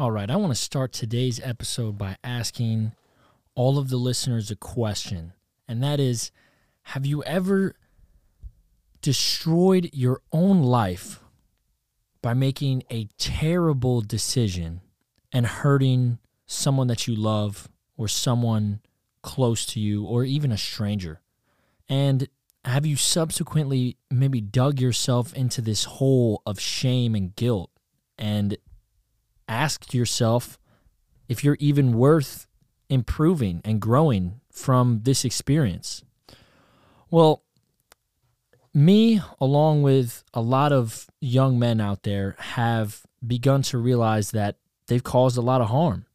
All right, I want to start today's episode by asking all of the listeners a question, and that is Have you ever destroyed your own life by making a terrible decision and hurting someone that you love or someone close to you or even a stranger? And have you subsequently maybe dug yourself into this hole of shame and guilt and asked yourself if you're even worth improving and growing from this experience? Well, me, along with a lot of young men out there, have begun to realize that they've caused a lot of harm.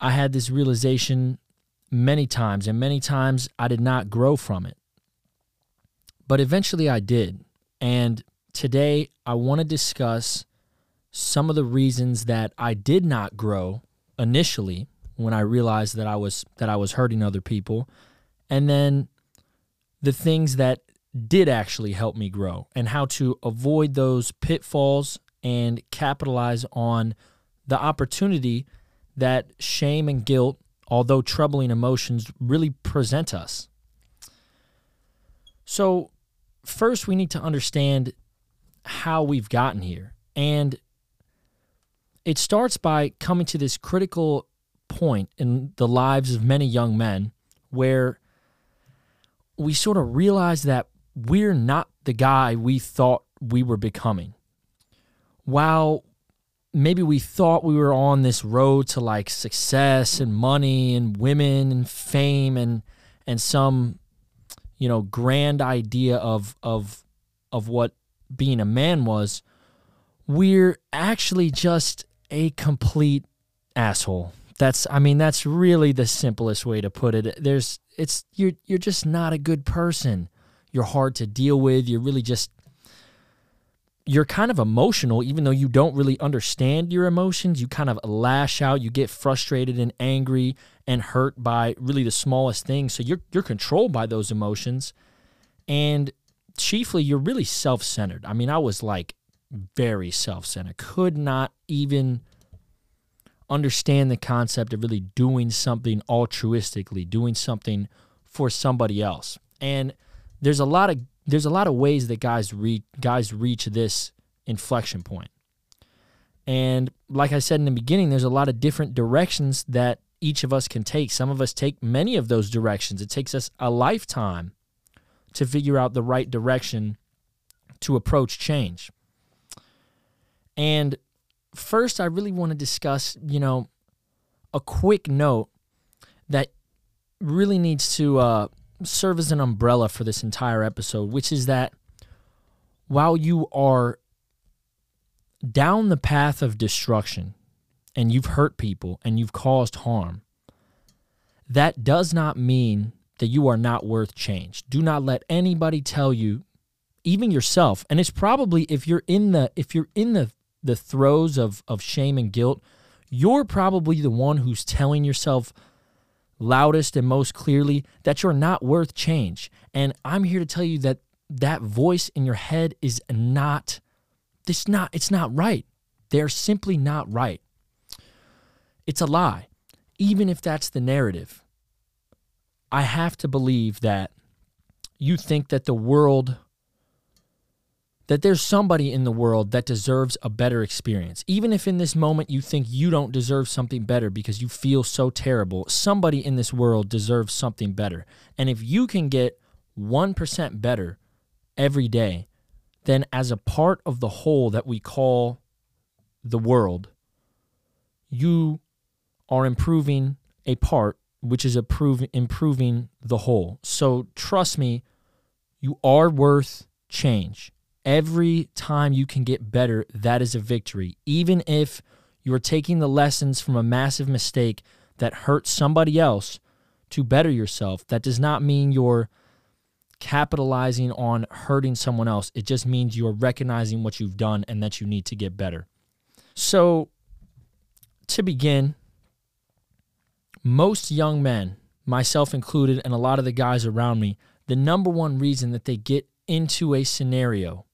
I had this realization many times, and many times I did not grow from it. But eventually I did. And today I want to discuss some of the reasons that I did not grow initially when I realized that I was that I was hurting other people and then the things that did actually help me grow and how to avoid those pitfalls and capitalize on the opportunity that shame and guilt although troubling emotions really present us. So, first, we need to understand how we've gotten here. And it starts by coming to this critical point in the lives of many young men where we sort of realize that we're not the guy we thought we were becoming. While maybe we thought we were on this road to like success and money and women and fame and and some you know grand idea of of of what being a man was we're actually just a complete asshole. That's i mean that's really the simplest way to put it. There's it's you're you're just not a good person. You're hard to deal with. You're really just you're kind of emotional even though you don't really understand your emotions. You kind of lash out. You get frustrated and angry and hurt by really the smallest things. So you're you're controlled by those emotions. And chiefly you're really self-centered. I mean i was like very self-centered could not even understand the concept of really doing something altruistically doing something for somebody else and there's a lot of there's a lot of ways that guys reach guys reach this inflection point. And like I said in the beginning, there's a lot of different directions that each of us can take. Some of us take many of those directions. It takes us a lifetime to figure out the right direction to approach change. And first, I really want to discuss, you know, a quick note that really needs to uh, serve as an umbrella for this entire episode, which is that while you are down the path of destruction and you've hurt people and you've caused harm, that does not mean that you are not worth change. Do not let anybody tell you, even yourself, and it's probably if you're in the if you're in the the throes of of shame and guilt, you're probably the one who's telling yourself loudest and most clearly that you're not worth change. And I'm here to tell you that that voice in your head is not this not it's not right. They're simply not right. It's a lie. Even if that's the narrative. I have to believe that you think that the world that there's somebody in the world that deserves a better experience. Even if in this moment you think you don't deserve something better because you feel so terrible, somebody in this world deserves something better. And if you can get 1% better every day, then as a part of the whole that we call the world, you are improving a part which is improving the whole. So trust me, you are worth change. Every time you can get better, that is a victory. Even if you are taking the lessons from a massive mistake that hurt somebody else to better yourself, that does not mean you're capitalizing on hurting someone else. It just means you are recognizing what you've done and that you need to get better. So, to begin, most young men, myself included, and a lot of the guys around me, the number one reason that they get into a scenario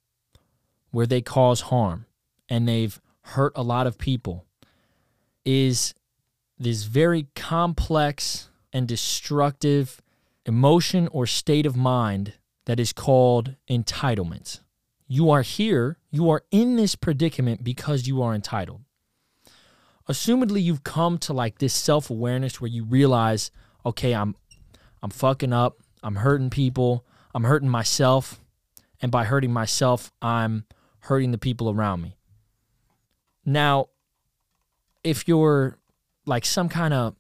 where they cause harm and they've hurt a lot of people is this very complex and destructive emotion or state of mind that is called entitlement. You are here, you are in this predicament because you are entitled. Assumedly you've come to like this self-awareness where you realize, okay, I'm I'm fucking up, I'm hurting people, I'm hurting myself, and by hurting myself, I'm hurting the people around me. Now, if you're like some kind of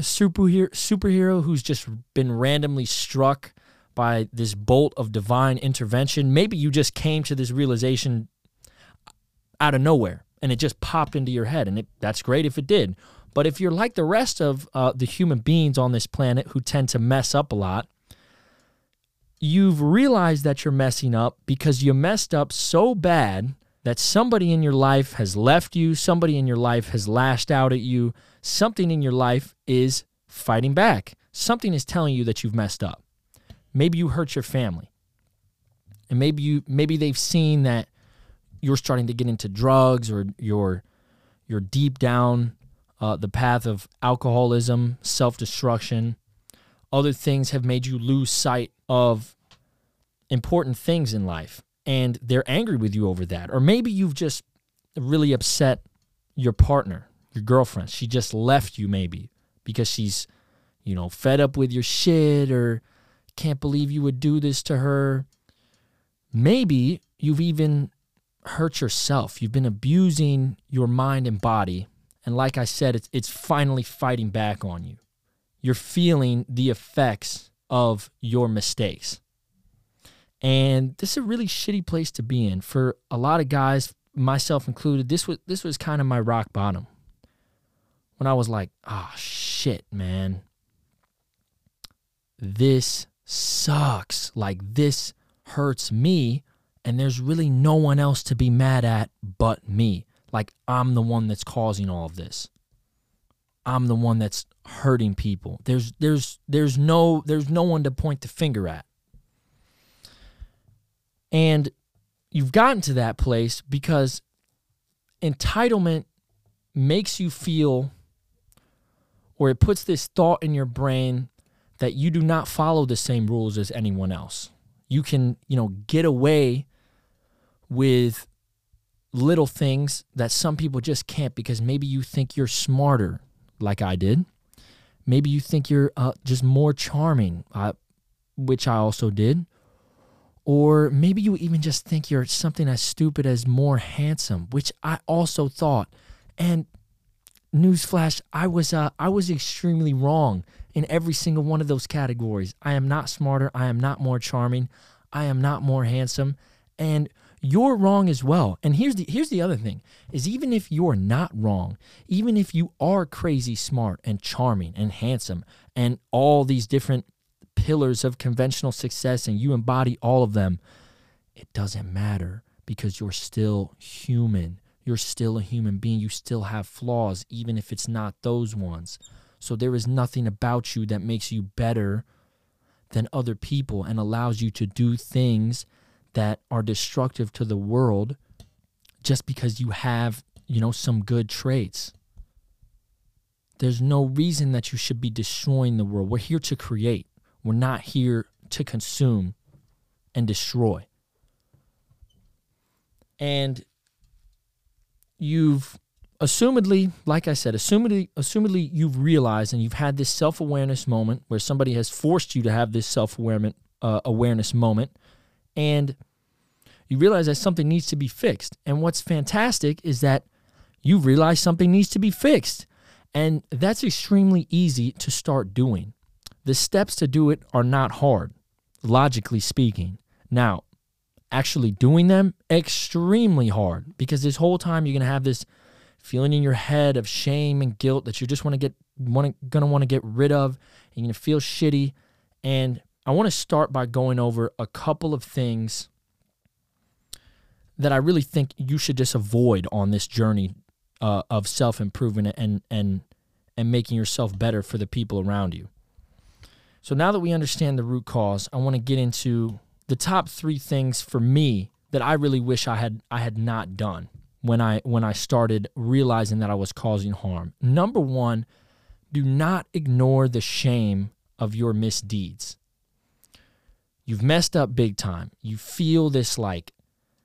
superhero superhero who's just been randomly struck by this bolt of divine intervention. Maybe you just came to this realization out of nowhere and it just popped into your head, and it, that's great if it did. But if you're like the rest of uh, the human beings on this planet who tend to mess up a lot, you've realized that you're messing up because you messed up so bad that somebody in your life has left you, somebody in your life has lashed out at you, something in your life is fighting back. Something is telling you that you've messed up. Maybe you hurt your family. And maybe you maybe they've seen that you're starting to get into drugs or you're you're deep down uh, the path of alcoholism, self-destruction. Other things have made you lose sight of important things in life and they're angry with you over that. Or maybe you've just really upset your partner your girlfriend. She just left you maybe because she's, you know, fed up with your shit or can't believe you would do this to her. Maybe you've even hurt yourself. You've been abusing your mind and body. And like I said, it's, it's finally fighting back on you. You're feeling the effects of your mistakes. And this is a really shitty place to be in. For a lot of guys, myself included, this was this was kind of my rock bottom when I was like, oh shit, man. This sucks. Like, this hurts me. And there's really no one else to be mad at but me. Like, I'm the one that's causing all of this. I'm the one that's hurting people. There's there's there's no there's no one to point the finger at. And you've gotten to that place because entitlement makes you feel or it puts this thought in your brain that you do not follow the same rules as anyone else. You can, you know, get away with little things that some people just can't because maybe you think you're smarter, like I did. Maybe you think you're uh, just more charming, uh, which I also did. Or maybe you even just think you're something as stupid as more handsome, which I also thought. And newsflash, I was uh, I was extremely wrong in every single one of those categories. I am not smarter. I am not more charming. I am not more handsome, and you're wrong as well. And here's the here's the other thing: is even if you're not wrong, even if you are crazy smart and charming and handsome and all these different pillars of conventional success, and you embody all of them, it doesn't matter because you're still human you're still a human being. You still have flaws, even if it's not those ones. So there is nothing about you that makes you better than other people and allows you to do things that are destructive to the world just because you have, you know, some good traits. There's no reason that you should be destroying the world. We're here to create. We're not here to consume and destroy. And you've assumedly, like I said, assumedly, assumedly you've realized and you've had this self awareness moment where somebody has forced you to have this self awareness uh, awareness moment, and you realize that something needs to be fixed. And what's fantastic is that you realize something needs to be fixed, and that's extremely easy to start doing. The steps to do it are not hard, logically speaking. Now, actually doing them extremely hard because this whole time you're going to have this feeling in your head of shame and guilt that you just want to get want going to want to get rid of and you're going to feel shitty and I want to start by going over a couple of things that I really think you should just avoid on this journey uh, of self improvement and and and making yourself better for the people around you. So now that we understand the root cause, I want to get into the top three things for me that I really wish I had I had not done when I when I started realizing that I was causing harm. Number 1, do not ignore the shame of your misdeeds. You've messed up big time. You feel this like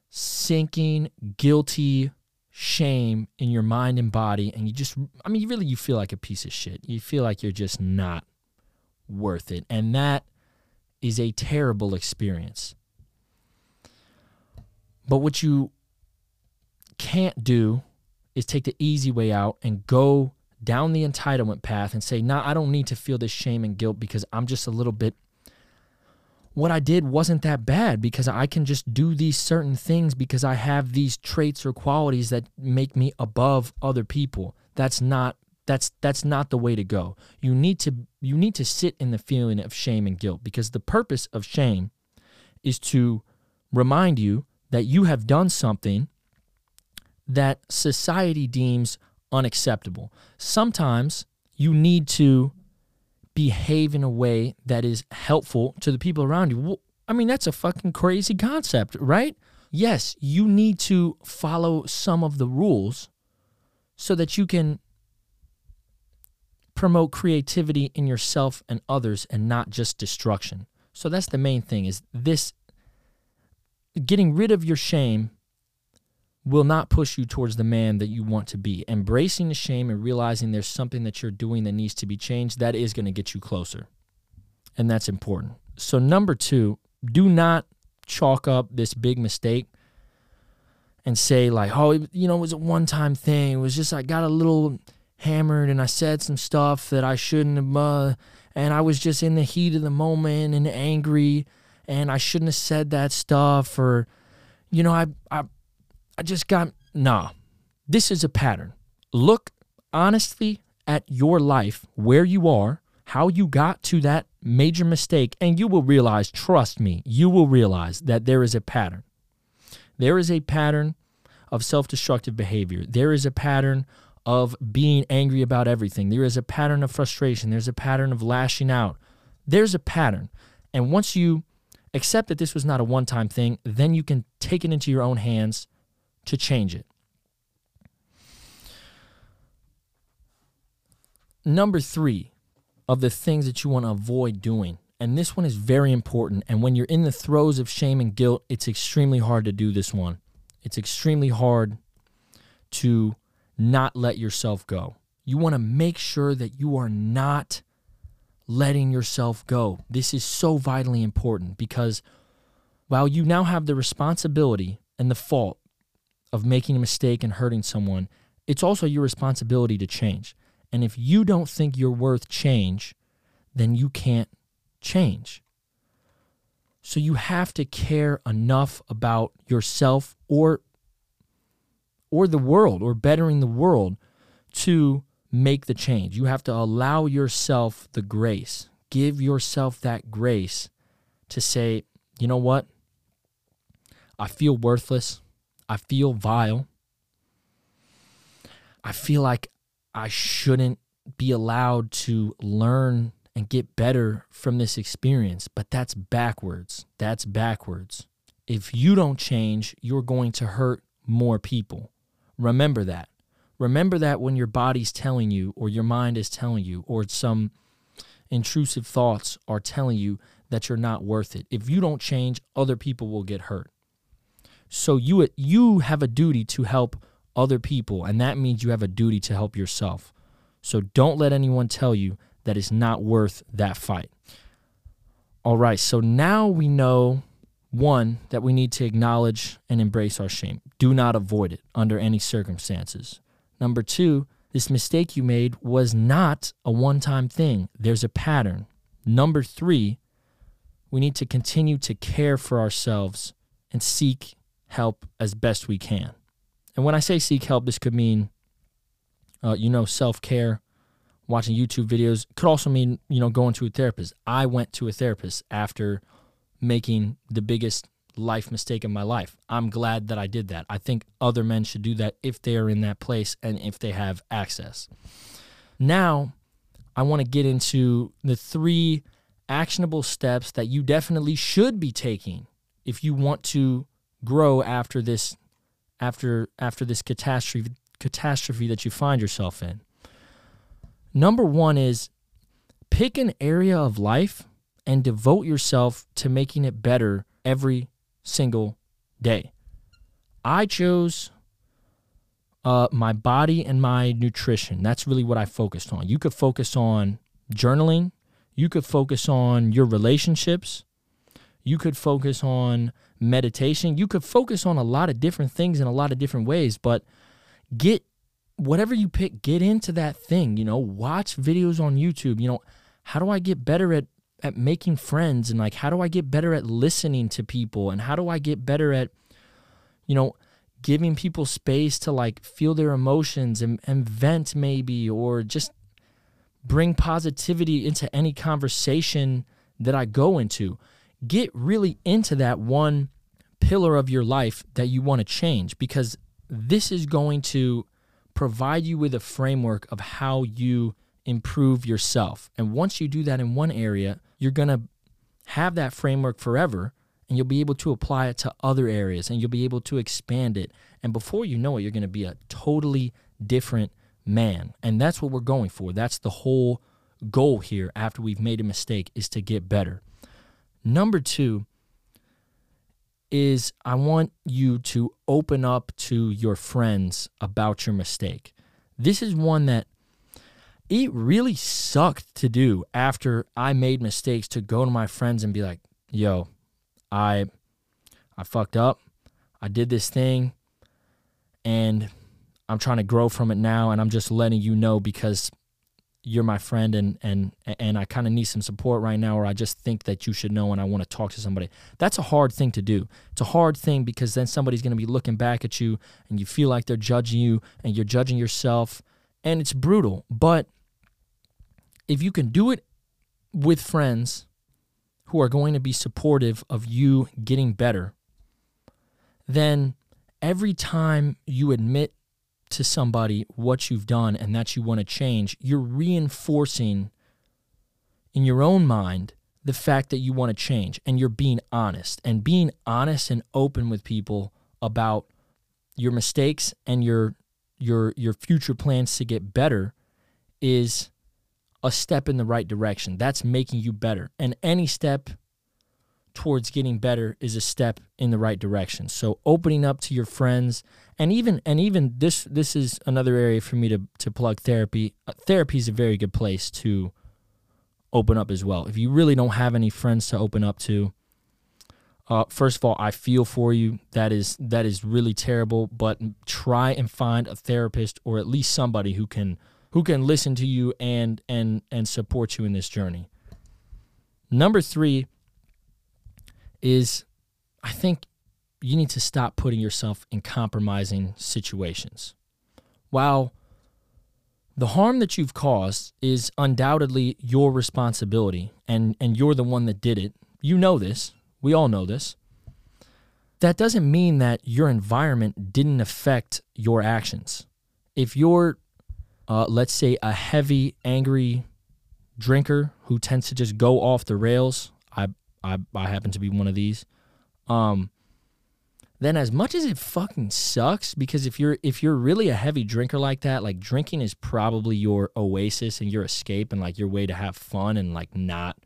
sinking, guilty shame in your mind and body and you just I mean really you feel like a piece of shit. You feel like you're just not worth it. And that is a terrible experience. But what you can't do is take the easy way out and go down the entitlement path and say, nah, I don't need to feel this shame and guilt because I'm just a little bit. What I did wasn't that bad because I can just do these certain things because I have these traits or qualities that make me above other people. That's not that's that's not the way to go. You need to you need to sit in the feeling of shame and guilt because the purpose of shame is to remind you that you have done something that society deems unacceptable. Sometimes you need to behave in a way that is helpful to the people around you. I mean, that's a fucking crazy concept, right? Yes, you need to follow some of the rules so that you can promote creativity in yourself and others and not just destruction. So that's the main thing is this getting rid of your shame will not push you towards the man that you want to be. Embracing the shame and realizing there's something that you're doing that needs to be changed, that is going to get you closer. And that's important. So, number two, do not chalk up this big mistake and say, like, oh, you know, it was a one time thing. It was just, I got a little hammered and I said some stuff that I shouldn't have, uh, and I was just in the heat of the moment and angry and I shouldn't have said that stuff or, you know, I, I, I just got, nah. This is a pattern. Look honestly at your life, where you are, how you got to that major mistake, and you will realize, trust me, you will realize that there is a pattern. There is a pattern of self destructive behavior. There is a pattern of being angry about everything. There is a pattern of frustration. There's a pattern of lashing out. There's a pattern. And once you accept that this was not a one time thing, then you can take it into your own hands to change it. Number three of the things that you want to avoid doing, and this one is very important. And when you're in the throes of shame and guilt, it's extremely hard to do this one. It's extremely hard to not let yourself go. You want to make sure that you are not letting yourself go. This is so vitally important because while you now have the responsibility and the fault of making a mistake and hurting someone, it's also your responsibility to change. And if you don't think you're worth change, then you can't change. So you have to care enough about yourself or or the world or bettering the world to make the change. You have to allow yourself the grace. Give yourself that grace to say, you know what? I feel worthless. I feel vile. I feel like I shouldn't be allowed to learn and get better from this experience, but that's backwards. That's backwards. If you don't change, you're going to hurt more people. Remember that. Remember that when your body's telling you, or your mind is telling you, or some intrusive thoughts are telling you that you're not worth it. If you don't change, other people will get hurt. So you you have a duty to help other people, and that means you have a duty to help yourself. So don't let anyone tell you that it's not worth that fight. All right, so now we know one that we need to acknowledge and embrace our shame. Do not avoid it under any circumstances. Number two, this mistake you made was not a one time thing, there's a pattern. Number three, we need to continue to care for ourselves and seek help as best we can. And when I say seek help, this could mean, uh, you know, self care, watching YouTube videos. Could also mean, you know, going to a therapist. I went to a therapist after making the biggest life mistake of my life. I'm glad that I did that. I think other men should do that if they are in that place and if they have access. Now, I want to get into the three actionable steps that you definitely should be taking if you want to grow after this after after this catastrophe catastrophe that you find yourself in. Number 1 is pick an area of life and devote yourself to making it better every single day. I chose uh, my body and my nutrition. That's really what I focused on. You could focus on journaling, you could focus on your relationships, you could focus on meditation, you could focus on a lot of different things in a lot of different ways, but get whatever you pick, get into that thing, you know, watch videos on YouTube, you know, how do I get better at at making friends? And like how do I get better at listening to people? And how do I get better at you know giving people space to like feel their emotions and, and vent maybe or just bring positivity into any conversation that I go into. Get really into that one pillar of your life that you want to change because this is going to provide you with a framework of how you improve yourself. And once you do that in one area, you're going to have that framework forever and you'll be able to apply it to other areas and you'll be able to expand it. And before you know it, you're going to be a totally different man. And that's what we're going for. That's the whole goal here after we've made a mistake is to get better. Number 2 is I want you to open up to your friends about your mistake. This is one that it really sucked to do after I made mistakes to go to my friends and be like, "Yo, I I fucked up. I did this thing and I'm trying to grow from it now and I'm just letting you know because you're my friend and and and I kind of need some support right now or I just think that you should know and I want to talk to somebody. That's a hard thing to do. It's a hard thing because then somebody's going to be looking back at you and you feel like they're judging you and you're judging yourself and it's brutal. But if you can do it with friends who are going to be supportive of you getting better, then every time you admit to somebody what you've done and that you want to change, you're reinforcing in your own mind the fact that you want to change and you're being honest. And being honest and open with people about your mistakes and your your your future plans to get better is a step in the right direction. That's making you better. And any step towards getting better is a step in the right direction. So opening up to your friends and even and even this this is another area for me to to plug therapy. Uh, therapy is a very good place to open up as well. If you really don't have any friends to open up to, uh, first of all, I feel for you. That is that is really terrible. But try and find a therapist or at least somebody who can who can listen to you and and and support you in this journey. Number 3 is I think you need to stop putting yourself in compromising situations. While the harm that you've caused is undoubtedly your responsibility and and you're the one that did it. You know this. We all know this. That doesn't mean that your environment didn't affect your actions. If you're uh, let's say, a heavy, angry drinker who tends to just go off the rails. I I, happen to be one of these. Um, then as much as it fucking sucks, because if you're if you're really a heavy drinker like that, like drinking is probably your oasis and your escape and like your way to have fun and like not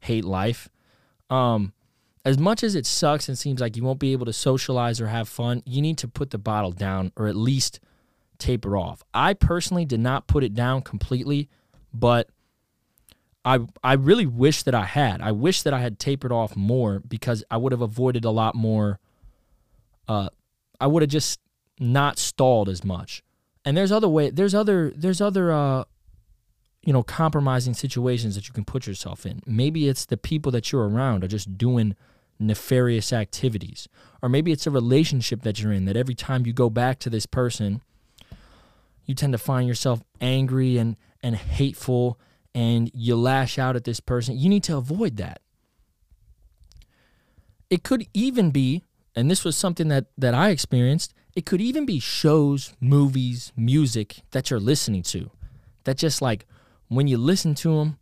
hate life. Um, as much as it sucks and seems like you won't be able to socialize or have fun, you need to put the bottle down or at least taper off. I personally did not put it down completely, but I I really wish that I had. I wish that I had tapered off more because I would have avoided a lot more uh I would have just not stalled as much. And there's other way there's other there's other uh you know compromising situations that you can put yourself in. Maybe it's the people that you're around are just doing nefarious activities. Or maybe it's a relationship that you're in that every time you go back to this person you tend to find yourself angry and, and hateful and you lash out at this person. You need to avoid that. It could even be, and this was something that, that I experienced, it could even be shows, movies, music that you're listening to. That just like when you listen to them,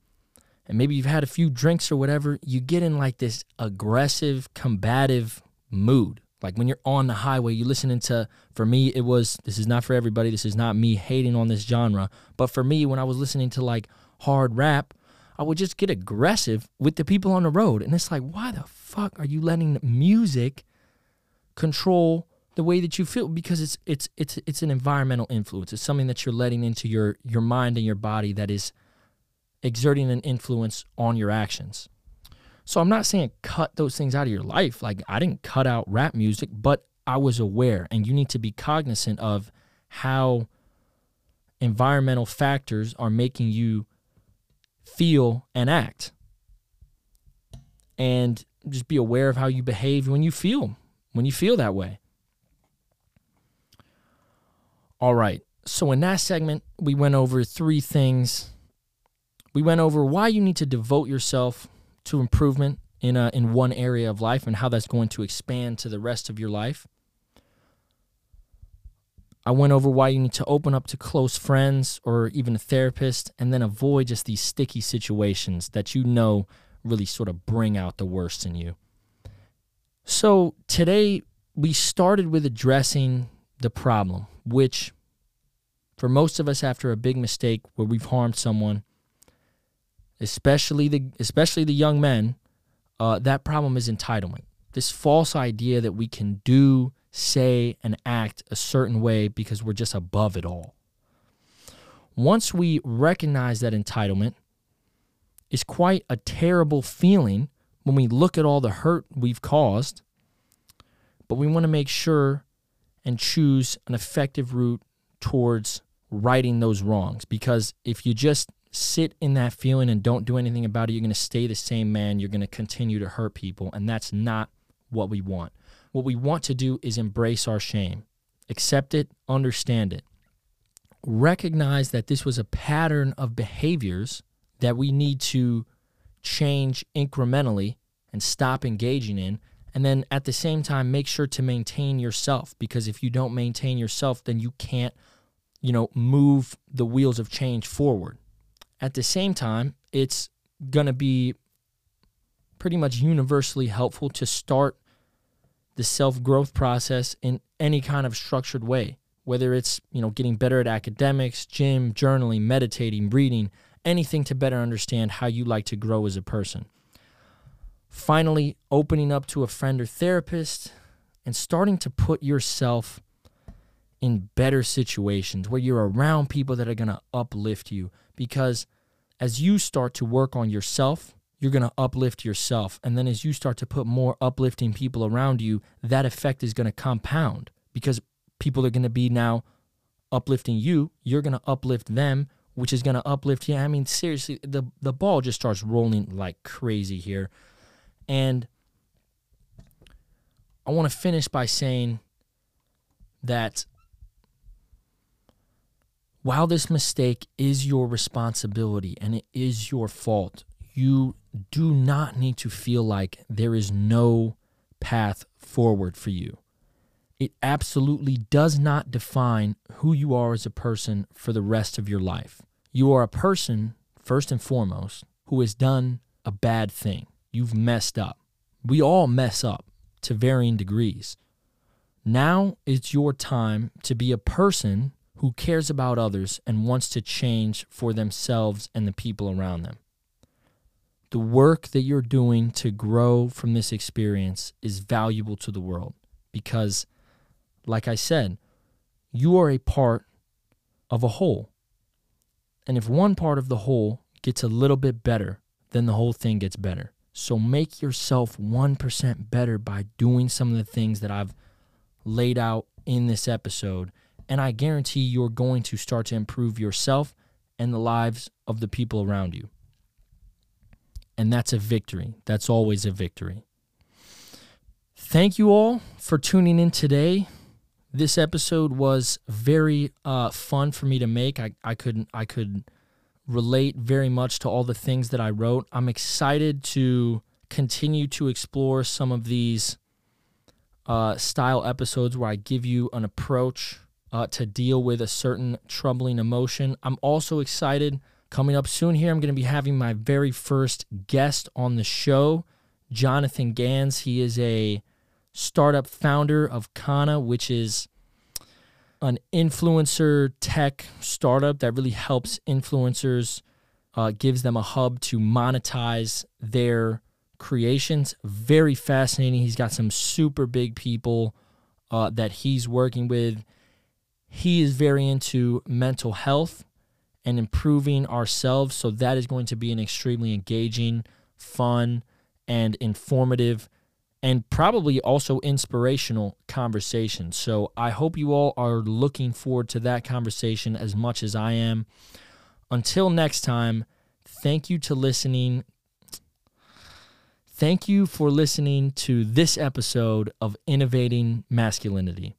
and maybe you've had a few drinks or whatever, you get in like this aggressive, combative mood. Like when you're on the highway, you're listening to, for me, it was, this is not for everybody. This is not me hating on this genre. But for me, when I was listening to like hard rap, I would just get aggressive with the people on the road. And it's like, why the fuck are you letting music control the way that you feel? Because it's it's it's it's an environmental influence. It's something that you're letting into your your mind and your body that is exerting an influence on your actions. So I'm not saying cut those things out of your life. Like I didn't cut out rap music, but I was aware and you need to be cognizant of how environmental factors are making you feel and act. And just be aware of how you behave when you feel when you feel that way. All right. So in that segment, we went over three things. We went over why you need to devote yourself to improvement in a, in one area of life and how that's going to expand to the rest of your life. I went over why you need to open up to close friends or even a therapist and then avoid just these sticky situations that you know really sort of bring out the worst in you. So today we started with addressing the problem, which for most of us after a big mistake where we've harmed someone, especially the especially the young men, uh, that problem is entitlement. This false idea that we can do, say, and act a certain way because we're just above it all. Once we recognize that entitlement, is quite a terrible feeling when we look at all the hurt we've caused. But we want to make sure and choose an effective route towards righting those wrongs because if you just sit in that feeling and don't do anything about it, you're going to stay the same man. You're going to continue to hurt people. And that's not what we want. What we want to do is embrace our shame, accept it, understand it, recognize that this was a pattern of behaviors that we need to change incrementally and stop engaging in. And then at the same time, make sure to maintain yourself because if you don't maintain yourself, then you can't, you know, move the wheels of change forward. At the same time, it's going to be pretty much universally helpful to start the self growth process in any kind of structured way, whether it's, you know, getting better at academics, gym, journaling, meditating, reading, anything to better understand how you like to grow as a person. Finally, opening up to a friend or therapist and starting to put yourself in better situations where you're around people that are going to uplift you because as you start to work on yourself, you're going to uplift yourself. And then as you start to put more uplifting people around you, that effect is going to compound because people are going to be now uplifting you. You're going to uplift them, which is going to uplift you. I mean, seriously, the, the ball just starts rolling like crazy here. And I want to finish by saying that while this mistake is your responsibility and it is your fault, you do not need to feel like there is no path forward for you. It absolutely does not define who you are as a person for the rest of your life. You are a person, first and foremost, who has done a bad thing. You've messed up. We all mess up to varying degrees. Now it's your time to be a person who cares about others and wants to change for themselves and the people around them. The work that you're doing to grow from this experience is valuable to the world because, like I said, you are a part of a whole. And if one part of the whole gets a little bit better, then the whole thing gets better. So make yourself 1% better by doing some of the things that I've laid out in this episode and I guarantee you're going to start to improve yourself and the lives of the people around you. And that's a victory. That's always a victory. Thank you all for tuning in today. This episode was very uh, fun for me to make. I, I could I could relate very much to all the things that I wrote. I'm excited to continue to explore some of these uh, style episodes where I give you an approach uh, to deal with a certain troubling emotion. I'm also excited. Coming up soon here, I'm going to be having my very first guest on the show, Jonathan Gans. He is a startup founder of Kana, which is an influencer tech startup that really helps influencers, uh, gives them a hub to monetize their creations. Very fascinating. He's got some super big people uh, that he's working with. He is very into mental health and improving ourselves. So that is going to be an extremely engaging, fun, and informative and probably also inspirational conversation. So I hope you all are looking forward to that conversation as much as I am. Until next time, thank you to listening. Thank you for listening to this episode of Innovating Masculinity.